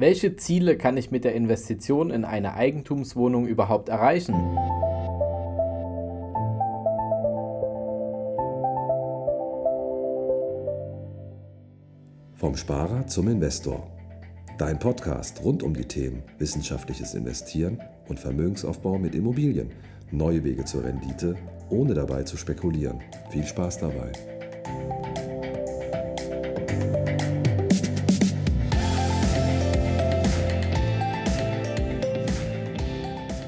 Welche Ziele kann ich mit der Investition in eine Eigentumswohnung überhaupt erreichen? Vom Sparer zum Investor. Dein Podcast rund um die Themen wissenschaftliches Investieren und Vermögensaufbau mit Immobilien. Neue Wege zur Rendite, ohne dabei zu spekulieren. Viel Spaß dabei.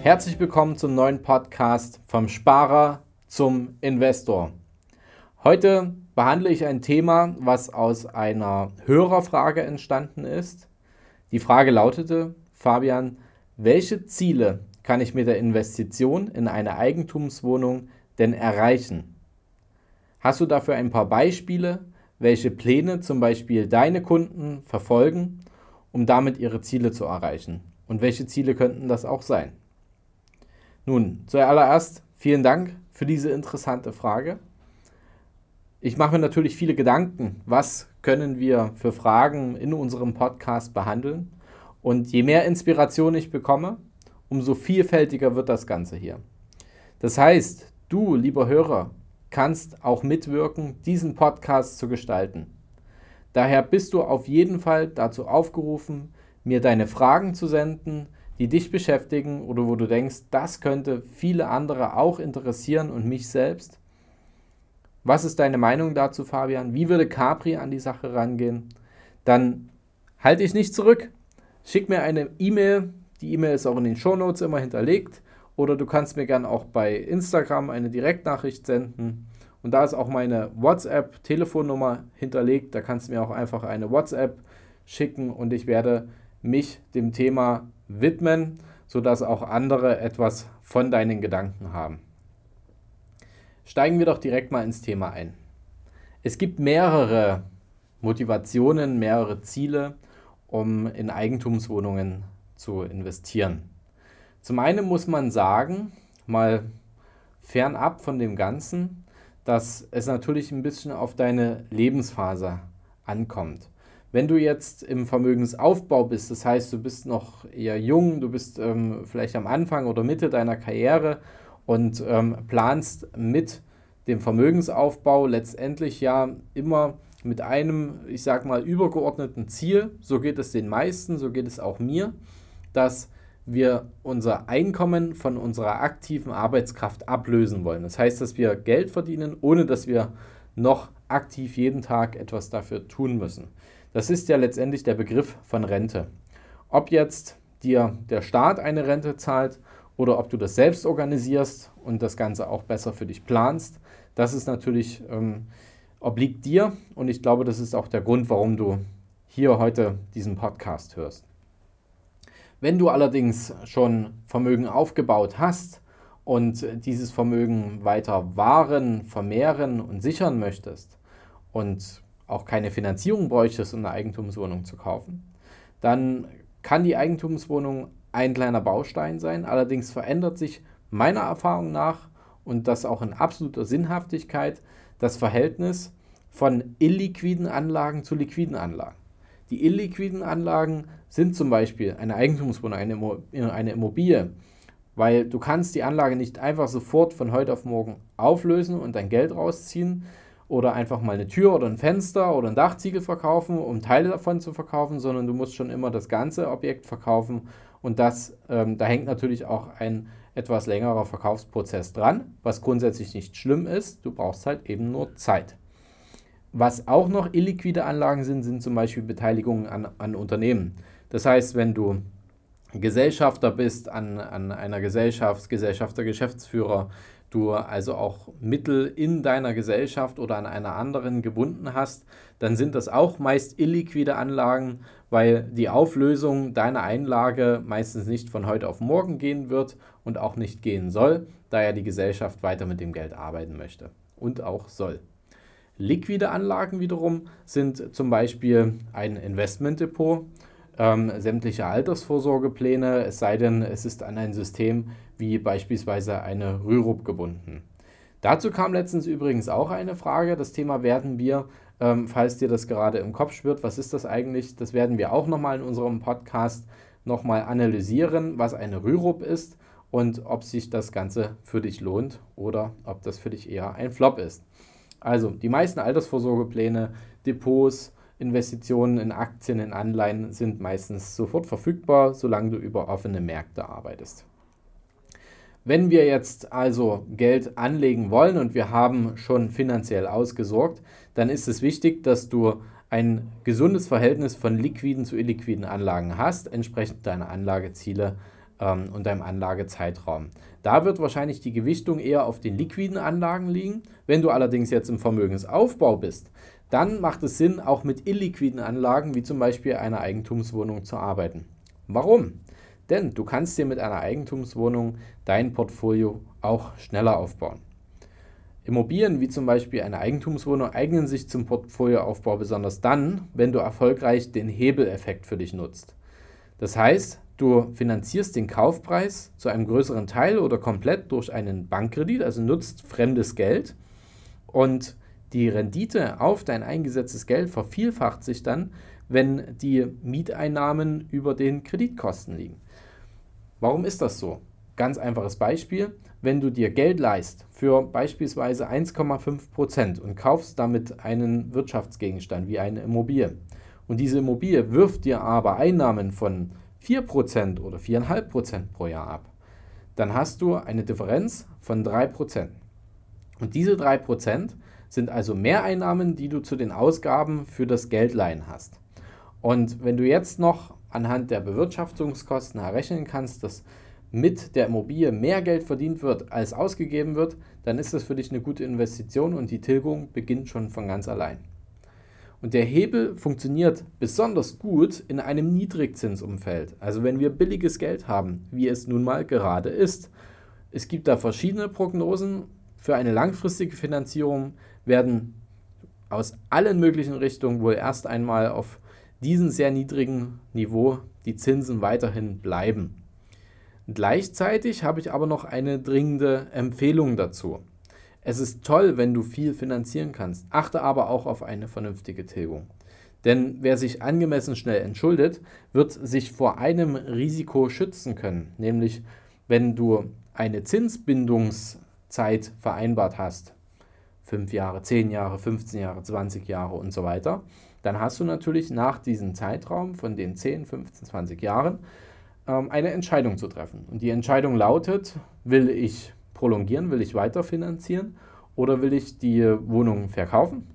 Herzlich willkommen zum neuen Podcast vom Sparer zum Investor. Heute behandle ich ein Thema, was aus einer Hörerfrage entstanden ist. Die Frage lautete, Fabian, welche Ziele kann ich mit der Investition in eine Eigentumswohnung denn erreichen? Hast du dafür ein paar Beispiele, welche Pläne zum Beispiel deine Kunden verfolgen, um damit ihre Ziele zu erreichen? Und welche Ziele könnten das auch sein? Nun, zuallererst vielen Dank für diese interessante Frage. Ich mache mir natürlich viele Gedanken, was können wir für Fragen in unserem Podcast behandeln. Und je mehr Inspiration ich bekomme, umso vielfältiger wird das Ganze hier. Das heißt, du, lieber Hörer, kannst auch mitwirken, diesen Podcast zu gestalten. Daher bist du auf jeden Fall dazu aufgerufen, mir deine Fragen zu senden, die dich beschäftigen oder wo du denkst, das könnte viele andere auch interessieren und mich selbst. Was ist deine Meinung dazu, Fabian? Wie würde Capri an die Sache rangehen? Dann halte ich nicht zurück. Schick mir eine E-Mail. Die E-Mail ist auch in den Shownotes immer hinterlegt. Oder du kannst mir gerne auch bei Instagram eine Direktnachricht senden. Und da ist auch meine WhatsApp-Telefonnummer hinterlegt. Da kannst du mir auch einfach eine WhatsApp schicken und ich werde mich dem Thema widmen, sodass auch andere etwas von deinen Gedanken haben. Steigen wir doch direkt mal ins Thema ein. Es gibt mehrere Motivationen, mehrere Ziele, um in Eigentumswohnungen zu investieren. Zum einen muss man sagen, mal fernab von dem Ganzen, dass es natürlich ein bisschen auf deine Lebensphase ankommt. Wenn du jetzt im Vermögensaufbau bist, das heißt, du bist noch eher jung, du bist ähm, vielleicht am Anfang oder Mitte deiner Karriere und ähm, planst mit dem Vermögensaufbau letztendlich ja immer mit einem, ich sag mal, übergeordneten Ziel, so geht es den meisten, so geht es auch mir, dass wir unser Einkommen von unserer aktiven Arbeitskraft ablösen wollen. Das heißt, dass wir Geld verdienen, ohne dass wir noch aktiv jeden Tag etwas dafür tun müssen. Das ist ja letztendlich der Begriff von Rente. Ob jetzt dir der Staat eine Rente zahlt oder ob du das selbst organisierst und das Ganze auch besser für dich planst, das ist natürlich ähm, obliegt dir und ich glaube, das ist auch der Grund, warum du hier heute diesen Podcast hörst. Wenn du allerdings schon Vermögen aufgebaut hast und dieses Vermögen weiter wahren, vermehren und sichern möchtest und auch keine Finanzierung bräuchtest, um eine Eigentumswohnung zu kaufen, dann kann die Eigentumswohnung ein kleiner Baustein sein. Allerdings verändert sich meiner Erfahrung nach und das auch in absoluter Sinnhaftigkeit das Verhältnis von illiquiden Anlagen zu liquiden Anlagen. Die illiquiden Anlagen sind zum Beispiel eine Eigentumswohnung, eine Immobilie, weil du kannst die Anlage nicht einfach sofort von heute auf morgen auflösen und dein Geld rausziehen oder einfach mal eine Tür oder ein Fenster oder ein Dachziegel verkaufen, um Teile davon zu verkaufen, sondern du musst schon immer das ganze Objekt verkaufen und das, ähm, da hängt natürlich auch ein etwas längerer Verkaufsprozess dran, was grundsätzlich nicht schlimm ist. Du brauchst halt eben nur Zeit. Was auch noch illiquide Anlagen sind, sind zum Beispiel Beteiligungen an, an Unternehmen. Das heißt, wenn du Gesellschafter bist an, an einer Gesellschaft, Gesellschafter, Geschäftsführer, du also auch Mittel in deiner Gesellschaft oder an einer anderen gebunden hast, dann sind das auch meist illiquide Anlagen, weil die Auflösung deiner Einlage meistens nicht von heute auf morgen gehen wird und auch nicht gehen soll, da ja die Gesellschaft weiter mit dem Geld arbeiten möchte und auch soll. Liquide Anlagen wiederum sind zum Beispiel ein Investmentdepot, ähm, sämtliche Altersvorsorgepläne, es sei denn, es ist an ein System wie beispielsweise eine Rürup gebunden. Dazu kam letztens übrigens auch eine Frage. Das Thema werden wir ähm, falls dir das gerade im Kopf schwirrt. Was ist das eigentlich? Das werden wir auch nochmal in unserem Podcast nochmal analysieren, was eine Rürup ist und ob sich das Ganze für dich lohnt oder ob das für dich eher ein Flop ist. Also die meisten Altersvorsorgepläne, Depots, Investitionen in Aktien, in Anleihen sind meistens sofort verfügbar, solange du über offene Märkte arbeitest. Wenn wir jetzt also Geld anlegen wollen und wir haben schon finanziell ausgesorgt, dann ist es wichtig, dass du ein gesundes Verhältnis von liquiden zu illiquiden Anlagen hast, entsprechend deiner Anlageziele ähm, und deinem Anlagezeitraum. Da wird wahrscheinlich die Gewichtung eher auf den liquiden Anlagen liegen. Wenn du allerdings jetzt im Vermögensaufbau bist, dann macht es Sinn, auch mit illiquiden Anlagen wie zum Beispiel einer Eigentumswohnung zu arbeiten. Warum? Denn du kannst dir mit einer Eigentumswohnung dein Portfolio auch schneller aufbauen. Immobilien wie zum Beispiel eine Eigentumswohnung eignen sich zum Portfolioaufbau besonders dann, wenn du erfolgreich den Hebeleffekt für dich nutzt. Das heißt, du finanzierst den Kaufpreis zu einem größeren Teil oder komplett durch einen Bankkredit, also nutzt fremdes Geld und die Rendite auf dein eingesetztes Geld vervielfacht sich dann, wenn die Mieteinnahmen über den Kreditkosten liegen. Warum ist das so? Ganz einfaches Beispiel. Wenn du dir Geld leist für beispielsweise 1,5 Prozent und kaufst damit einen Wirtschaftsgegenstand wie eine Immobilie und diese Immobilie wirft dir aber Einnahmen von 4 Prozent oder 4,5 Prozent pro Jahr ab, dann hast du eine Differenz von 3 Prozent. Und diese 3 Prozent sind also Mehreinnahmen, die du zu den Ausgaben für das Geldleihen hast. Und wenn du jetzt noch anhand der Bewirtschaftungskosten errechnen kannst, dass mit der Immobilie mehr Geld verdient wird, als ausgegeben wird, dann ist das für dich eine gute Investition und die Tilgung beginnt schon von ganz allein. Und der Hebel funktioniert besonders gut in einem Niedrigzinsumfeld, also wenn wir billiges Geld haben, wie es nun mal gerade ist. Es gibt da verschiedene Prognosen. Für eine langfristige Finanzierung werden aus allen möglichen Richtungen wohl erst einmal auf diesem sehr niedrigen Niveau die Zinsen weiterhin bleiben. Gleichzeitig habe ich aber noch eine dringende Empfehlung dazu. Es ist toll, wenn du viel finanzieren kannst, achte aber auch auf eine vernünftige Tilgung. Denn wer sich angemessen schnell entschuldet, wird sich vor einem Risiko schützen können, nämlich wenn du eine Zinsbindungszeit vereinbart hast, 5 Jahre, 10 Jahre, 15 Jahre, 20 Jahre und so weiter, dann hast du natürlich nach diesem Zeitraum von den 10, 15, 20 Jahren ähm, eine Entscheidung zu treffen. Und die Entscheidung lautet, will ich prolongieren, will ich weiterfinanzieren oder will ich die Wohnung verkaufen?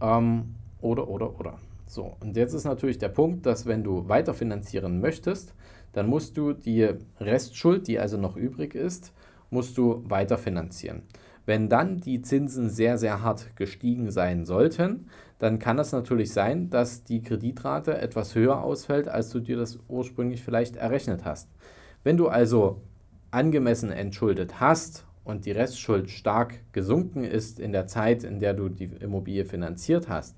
Ähm, oder, oder, oder. So, und jetzt ist natürlich der Punkt, dass wenn du weiterfinanzieren möchtest, dann musst du die Restschuld, die also noch übrig ist, musst du weiterfinanzieren. Wenn dann die Zinsen sehr, sehr hart gestiegen sein sollten, dann kann es natürlich sein, dass die Kreditrate etwas höher ausfällt, als du dir das ursprünglich vielleicht errechnet hast. Wenn du also angemessen entschuldet hast und die Restschuld stark gesunken ist in der Zeit, in der du die Immobilie finanziert hast,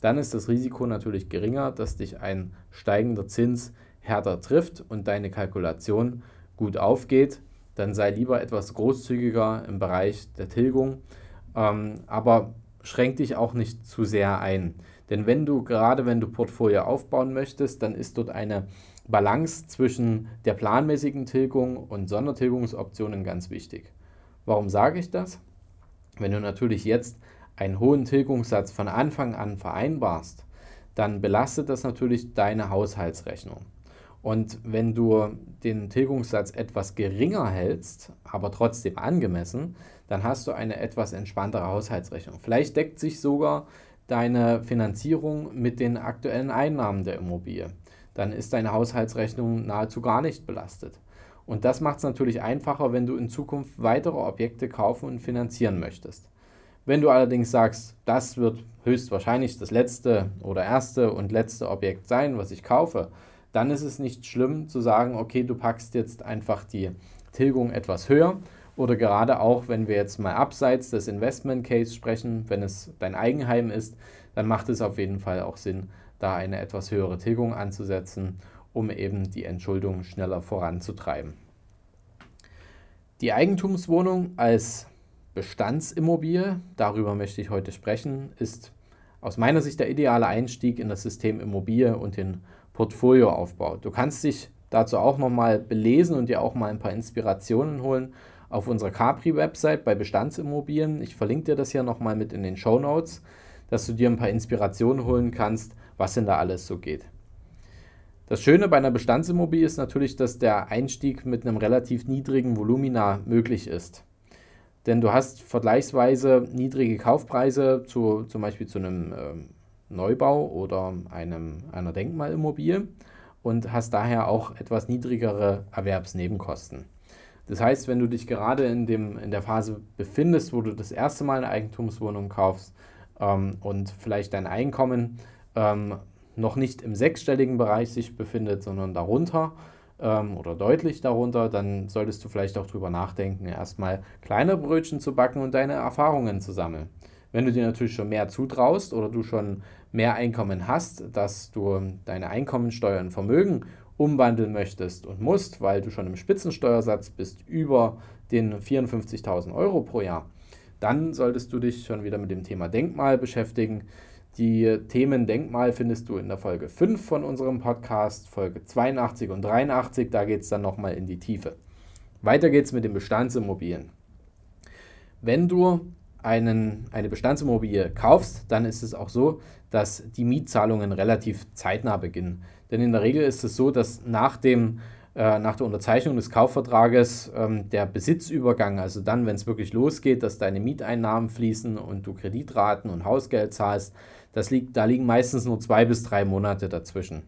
dann ist das Risiko natürlich geringer, dass dich ein steigender Zins härter trifft und deine Kalkulation gut aufgeht dann sei lieber etwas großzügiger im Bereich der Tilgung, ähm, aber schränk dich auch nicht zu sehr ein. Denn wenn du, gerade wenn du Portfolio aufbauen möchtest, dann ist dort eine Balance zwischen der planmäßigen Tilgung und Sondertilgungsoptionen ganz wichtig. Warum sage ich das? Wenn du natürlich jetzt einen hohen Tilgungssatz von Anfang an vereinbarst, dann belastet das natürlich deine Haushaltsrechnung. Und wenn du den Tilgungssatz etwas geringer hältst, aber trotzdem angemessen, dann hast du eine etwas entspanntere Haushaltsrechnung. Vielleicht deckt sich sogar deine Finanzierung mit den aktuellen Einnahmen der Immobilie. Dann ist deine Haushaltsrechnung nahezu gar nicht belastet. Und das macht es natürlich einfacher, wenn du in Zukunft weitere Objekte kaufen und finanzieren möchtest. Wenn du allerdings sagst, das wird höchstwahrscheinlich das letzte oder erste und letzte Objekt sein, was ich kaufe, dann ist es nicht schlimm zu sagen, okay, du packst jetzt einfach die Tilgung etwas höher. Oder gerade auch, wenn wir jetzt mal abseits des Investment Case sprechen, wenn es dein Eigenheim ist, dann macht es auf jeden Fall auch Sinn, da eine etwas höhere Tilgung anzusetzen, um eben die Entschuldung schneller voranzutreiben. Die Eigentumswohnung als Bestandsimmobilie, darüber möchte ich heute sprechen, ist aus meiner Sicht der ideale Einstieg in das System Immobilie und den Portfolioaufbau. Du kannst dich dazu auch nochmal belesen und dir auch mal ein paar Inspirationen holen auf unserer Capri-Website bei Bestandsimmobilien. Ich verlinke dir das hier nochmal mit in den Show Notes, dass du dir ein paar Inspirationen holen kannst, was denn da alles so geht. Das Schöne bei einer Bestandsimmobilie ist natürlich, dass der Einstieg mit einem relativ niedrigen Volumina möglich ist. Denn du hast vergleichsweise niedrige Kaufpreise zu, zum Beispiel zu einem äh, Neubau oder einem, einer Denkmalimmobilie und hast daher auch etwas niedrigere Erwerbsnebenkosten. Das heißt, wenn du dich gerade in, dem, in der Phase befindest, wo du das erste Mal eine Eigentumswohnung kaufst ähm, und vielleicht dein Einkommen ähm, noch nicht im sechsstelligen Bereich sich befindet, sondern darunter ähm, oder deutlich darunter, dann solltest du vielleicht auch darüber nachdenken, erstmal kleine Brötchen zu backen und deine Erfahrungen zu sammeln. Wenn du dir natürlich schon mehr zutraust oder du schon mehr Einkommen hast, dass du deine Einkommensteuer in Vermögen umwandeln möchtest und musst, weil du schon im Spitzensteuersatz bist über den 54.000 Euro pro Jahr, dann solltest du dich schon wieder mit dem Thema Denkmal beschäftigen. Die Themen Denkmal findest du in der Folge 5 von unserem Podcast, Folge 82 und 83. Da geht es dann nochmal in die Tiefe. Weiter geht es mit den Bestandsimmobilien. Wenn du einen, eine Bestandsimmobilie kaufst, dann ist es auch so, dass die Mietzahlungen relativ zeitnah beginnen. Denn in der Regel ist es so, dass nach, dem, äh, nach der Unterzeichnung des Kaufvertrages ähm, der Besitzübergang, also dann, wenn es wirklich losgeht, dass deine Mieteinnahmen fließen und du Kreditraten und Hausgeld zahlst, das liegt, da liegen meistens nur zwei bis drei Monate dazwischen.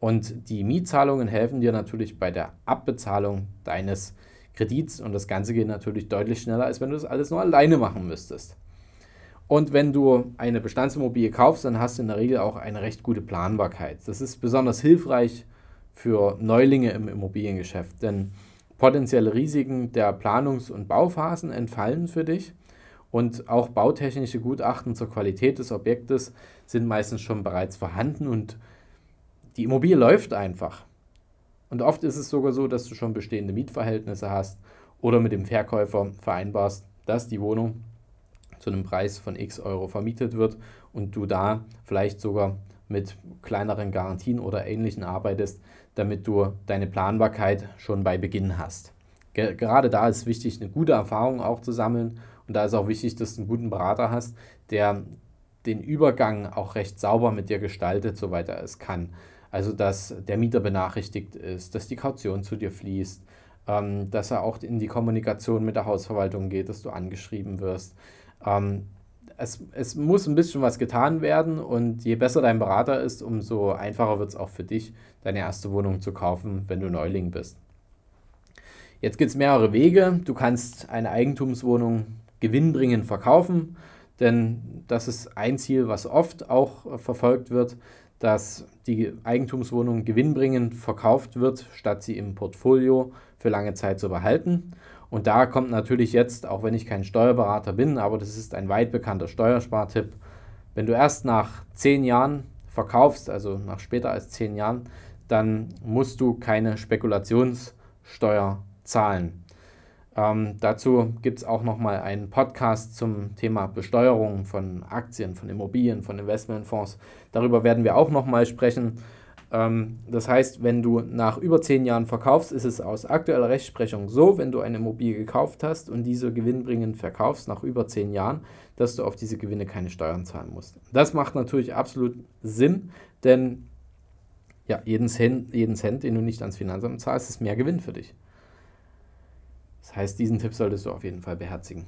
Und die Mietzahlungen helfen dir natürlich bei der Abbezahlung deines Kredits und das Ganze geht natürlich deutlich schneller, als wenn du das alles nur alleine machen müsstest. Und wenn du eine Bestandsimmobilie kaufst, dann hast du in der Regel auch eine recht gute Planbarkeit. Das ist besonders hilfreich für Neulinge im Immobiliengeschäft, denn potenzielle Risiken der Planungs- und Bauphasen entfallen für dich und auch bautechnische Gutachten zur Qualität des Objektes sind meistens schon bereits vorhanden und die Immobilie läuft einfach. Und oft ist es sogar so, dass du schon bestehende Mietverhältnisse hast oder mit dem Verkäufer vereinbarst, dass die Wohnung zu einem Preis von x Euro vermietet wird und du da vielleicht sogar mit kleineren Garantien oder ähnlichen arbeitest, damit du deine Planbarkeit schon bei Beginn hast. Gerade da ist wichtig, eine gute Erfahrung auch zu sammeln und da ist auch wichtig, dass du einen guten Berater hast, der den Übergang auch recht sauber mit dir gestaltet, soweit er es kann. Also, dass der Mieter benachrichtigt ist, dass die Kaution zu dir fließt, ähm, dass er auch in die Kommunikation mit der Hausverwaltung geht, dass du angeschrieben wirst. Ähm, es, es muss ein bisschen was getan werden und je besser dein Berater ist, umso einfacher wird es auch für dich, deine erste Wohnung zu kaufen, wenn du Neuling bist. Jetzt gibt es mehrere Wege. Du kannst eine Eigentumswohnung gewinnbringend verkaufen, denn das ist ein Ziel, was oft auch verfolgt wird, dass die Eigentumswohnung gewinnbringend verkauft wird, statt sie im Portfolio für lange Zeit zu behalten. Und da kommt natürlich jetzt, auch wenn ich kein Steuerberater bin, aber das ist ein weit bekannter Steuerspartipp, wenn du erst nach zehn Jahren verkaufst, also nach später als zehn Jahren, dann musst du keine Spekulationssteuer zahlen. Ähm, dazu gibt es auch nochmal einen Podcast zum Thema Besteuerung von Aktien, von Immobilien, von Investmentfonds. Darüber werden wir auch nochmal sprechen. Ähm, das heißt, wenn du nach über zehn Jahren verkaufst, ist es aus aktueller Rechtsprechung so, wenn du eine Immobilie gekauft hast und diese gewinnbringend verkaufst nach über zehn Jahren, dass du auf diese Gewinne keine Steuern zahlen musst. Das macht natürlich absolut Sinn, denn ja, jeden Cent, jeden Cent, den du nicht ans Finanzamt zahlst, ist mehr Gewinn für dich. Das heißt, diesen Tipp solltest du auf jeden Fall beherzigen.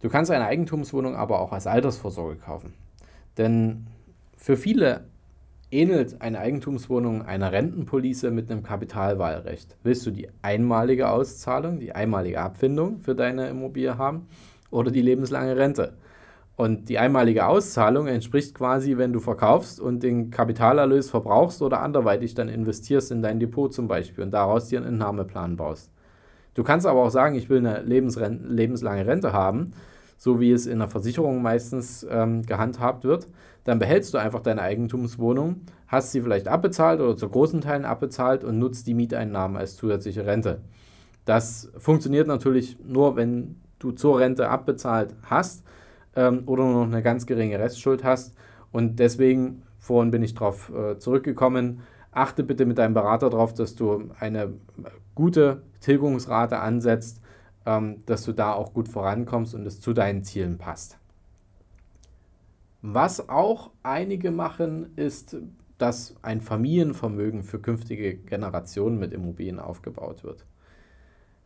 Du kannst eine Eigentumswohnung aber auch als Altersvorsorge kaufen. Denn für viele ähnelt eine Eigentumswohnung einer Rentenpolice mit einem Kapitalwahlrecht. Willst du die einmalige Auszahlung, die einmalige Abfindung für deine Immobilie haben oder die lebenslange Rente? Und die einmalige Auszahlung entspricht quasi, wenn du verkaufst und den Kapitalerlös verbrauchst oder anderweitig dann investierst in dein Depot zum Beispiel und daraus dir einen Entnahmeplan baust. Du kannst aber auch sagen, ich will eine lebenslange Rente haben, so wie es in der Versicherung meistens ähm, gehandhabt wird. Dann behältst du einfach deine Eigentumswohnung, hast sie vielleicht abbezahlt oder zu großen Teilen abbezahlt und nutzt die Mieteinnahmen als zusätzliche Rente. Das funktioniert natürlich nur, wenn du zur Rente abbezahlt hast. ähm, oder nur noch eine ganz geringe Restschuld hast. Und deswegen, vorhin bin ich darauf äh, zurückgekommen, achte bitte mit deinem Berater darauf, dass du eine gute Tilgungsrate ansetzt, ähm, dass du da auch gut vorankommst und es zu deinen Zielen passt. Was auch einige machen, ist, dass ein Familienvermögen für künftige Generationen mit Immobilien aufgebaut wird.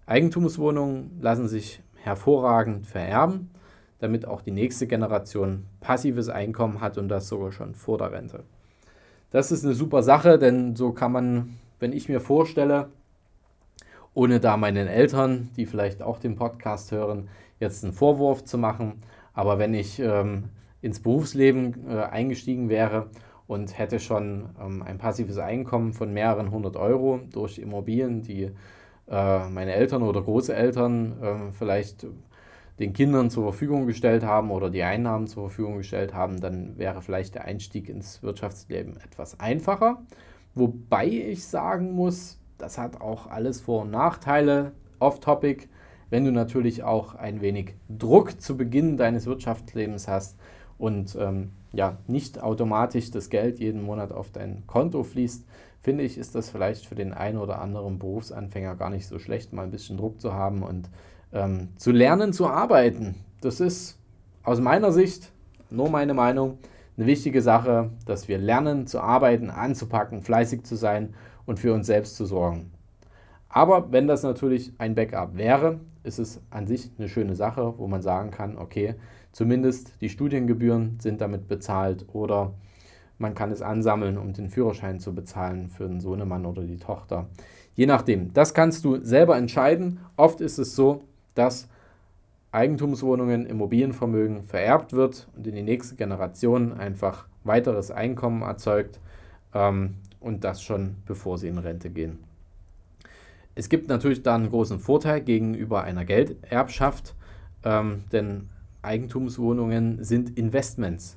Eigentumswohnungen lassen sich hervorragend vererben, damit auch die nächste Generation passives Einkommen hat und das sogar schon vor der Rente. Das ist eine super Sache, denn so kann man, wenn ich mir vorstelle, ohne da meinen Eltern, die vielleicht auch den Podcast hören, jetzt einen Vorwurf zu machen, aber wenn ich ähm, ins Berufsleben äh, eingestiegen wäre und hätte schon ähm, ein passives Einkommen von mehreren hundert Euro durch Immobilien, die äh, meine Eltern oder Großeltern äh, vielleicht den Kindern zur Verfügung gestellt haben oder die Einnahmen zur Verfügung gestellt haben, dann wäre vielleicht der Einstieg ins Wirtschaftsleben etwas einfacher. Wobei ich sagen muss, das hat auch alles Vor- und Nachteile, off-topic. Wenn du natürlich auch ein wenig Druck zu Beginn deines Wirtschaftslebens hast und ähm, ja, nicht automatisch das Geld jeden Monat auf dein Konto fließt, finde ich, ist das vielleicht für den einen oder anderen Berufsanfänger gar nicht so schlecht, mal ein bisschen Druck zu haben und ähm, zu lernen zu arbeiten. Das ist aus meiner Sicht, nur meine Meinung, eine wichtige Sache, dass wir lernen zu arbeiten, anzupacken, fleißig zu sein und für uns selbst zu sorgen. Aber wenn das natürlich ein Backup wäre, ist es an sich eine schöne Sache, wo man sagen kann, okay, zumindest die Studiengebühren sind damit bezahlt oder man kann es ansammeln, um den Führerschein zu bezahlen für den Sohnemann oder die Tochter. Je nachdem. Das kannst du selber entscheiden. Oft ist es so, dass Eigentumswohnungen, Immobilienvermögen vererbt wird und in die nächste Generation einfach weiteres Einkommen erzeugt ähm, und das schon bevor sie in Rente gehen. Es gibt natürlich da einen großen Vorteil gegenüber einer Gelderbschaft, ähm, denn Eigentumswohnungen sind Investments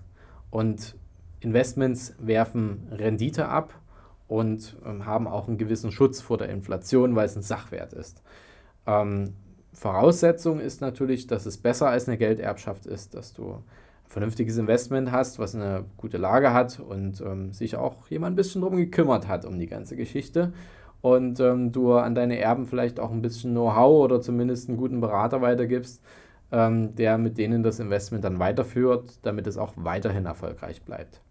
und Investments werfen Rendite ab und ähm, haben auch einen gewissen Schutz vor der Inflation, weil es ein Sachwert ist. Ähm, Voraussetzung ist natürlich, dass es besser als eine Gelderbschaft ist, dass du vernünftiges Investment hast, was eine gute Lage hat und ähm, sich auch jemand ein bisschen drum gekümmert hat um die ganze Geschichte und ähm, du an deine Erben vielleicht auch ein bisschen Know-how oder zumindest einen guten Berater weitergibst, ähm, der mit denen das Investment dann weiterführt, damit es auch weiterhin erfolgreich bleibt.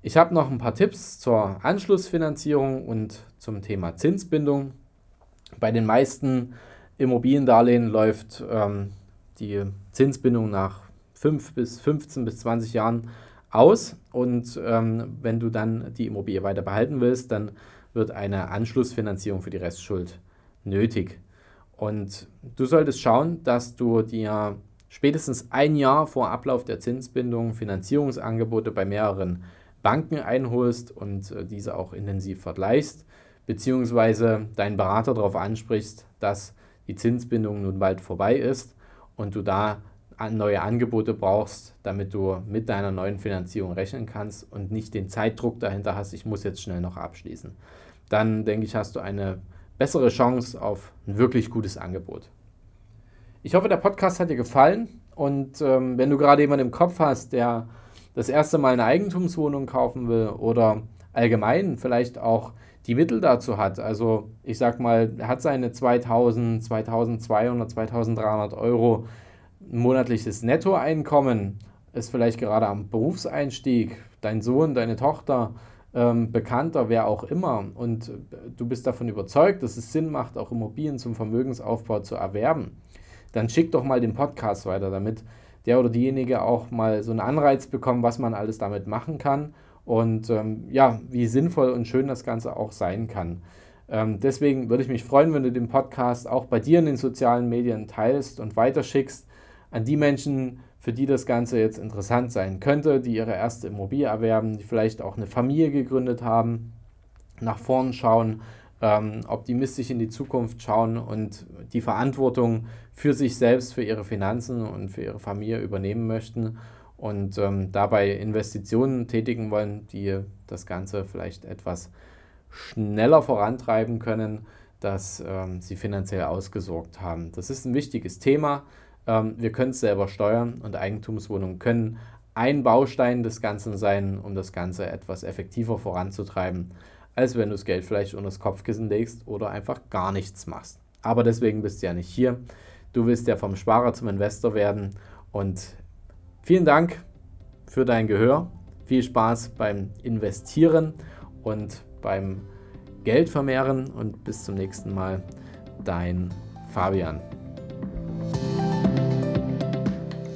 Ich habe noch ein paar Tipps zur Anschlussfinanzierung und zum Thema Zinsbindung. Bei den meisten Immobiliendarlehen läuft ähm, die Zinsbindung nach 5 bis 15 bis 20 Jahren aus und ähm, wenn du dann die Immobilie weiter behalten willst, dann wird eine Anschlussfinanzierung für die Restschuld nötig. Und du solltest schauen, dass du dir spätestens ein Jahr vor Ablauf der Zinsbindung Finanzierungsangebote bei mehreren Banken einholst und äh, diese auch intensiv vergleichst, beziehungsweise deinen Berater darauf ansprichst, dass die Zinsbindung nun bald vorbei ist und du da neue Angebote brauchst, damit du mit deiner neuen Finanzierung rechnen kannst und nicht den Zeitdruck dahinter hast, ich muss jetzt schnell noch abschließen. Dann denke ich, hast du eine bessere Chance auf ein wirklich gutes Angebot. Ich hoffe, der Podcast hat dir gefallen und ähm, wenn du gerade jemanden im Kopf hast, der das erste Mal eine Eigentumswohnung kaufen will oder allgemein vielleicht auch die Mittel dazu hat. Also ich sag mal, er hat seine 2000, 2200, 2300 Euro monatliches Nettoeinkommen, ist vielleicht gerade am Berufseinstieg, dein Sohn, deine Tochter, ähm, Bekannter, wer auch immer, und du bist davon überzeugt, dass es Sinn macht, auch Immobilien zum Vermögensaufbau zu erwerben, dann schick doch mal den Podcast weiter, damit der oder diejenige auch mal so einen Anreiz bekommt, was man alles damit machen kann. Und ähm, ja, wie sinnvoll und schön das Ganze auch sein kann. Ähm, deswegen würde ich mich freuen, wenn du den Podcast auch bei dir in den sozialen Medien teilst und weiterschickst an die Menschen, für die das Ganze jetzt interessant sein könnte, die ihre erste Immobilie erwerben, die vielleicht auch eine Familie gegründet haben, nach vorn schauen, ähm, optimistisch in die Zukunft schauen und die Verantwortung für sich selbst, für ihre Finanzen und für ihre Familie übernehmen möchten und ähm, dabei Investitionen tätigen wollen, die das Ganze vielleicht etwas schneller vorantreiben können, dass ähm, sie finanziell ausgesorgt haben. Das ist ein wichtiges Thema. Ähm, wir können es selber steuern und Eigentumswohnungen können ein Baustein des Ganzen sein, um das Ganze etwas effektiver voranzutreiben, als wenn du das Geld vielleicht unter das Kopfkissen legst oder einfach gar nichts machst. Aber deswegen bist du ja nicht hier. Du willst ja vom Sparer zum Investor werden und vielen Dank für dein Gehör. Viel Spaß beim Investieren und beim Geld vermehren und bis zum nächsten Mal. Dein Fabian.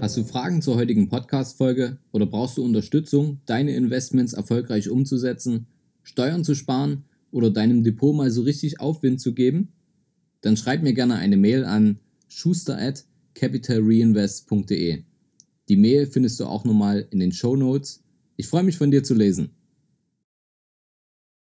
Hast du Fragen zur heutigen Podcast-Folge oder brauchst du Unterstützung, deine Investments erfolgreich umzusetzen, Steuern zu sparen oder deinem Depot mal so richtig Aufwind zu geben? Dann schreib mir gerne eine Mail an schuster at capitalreinvest.de. Die Mail findest du auch nochmal in den Show Notes. Ich freue mich von dir zu lesen.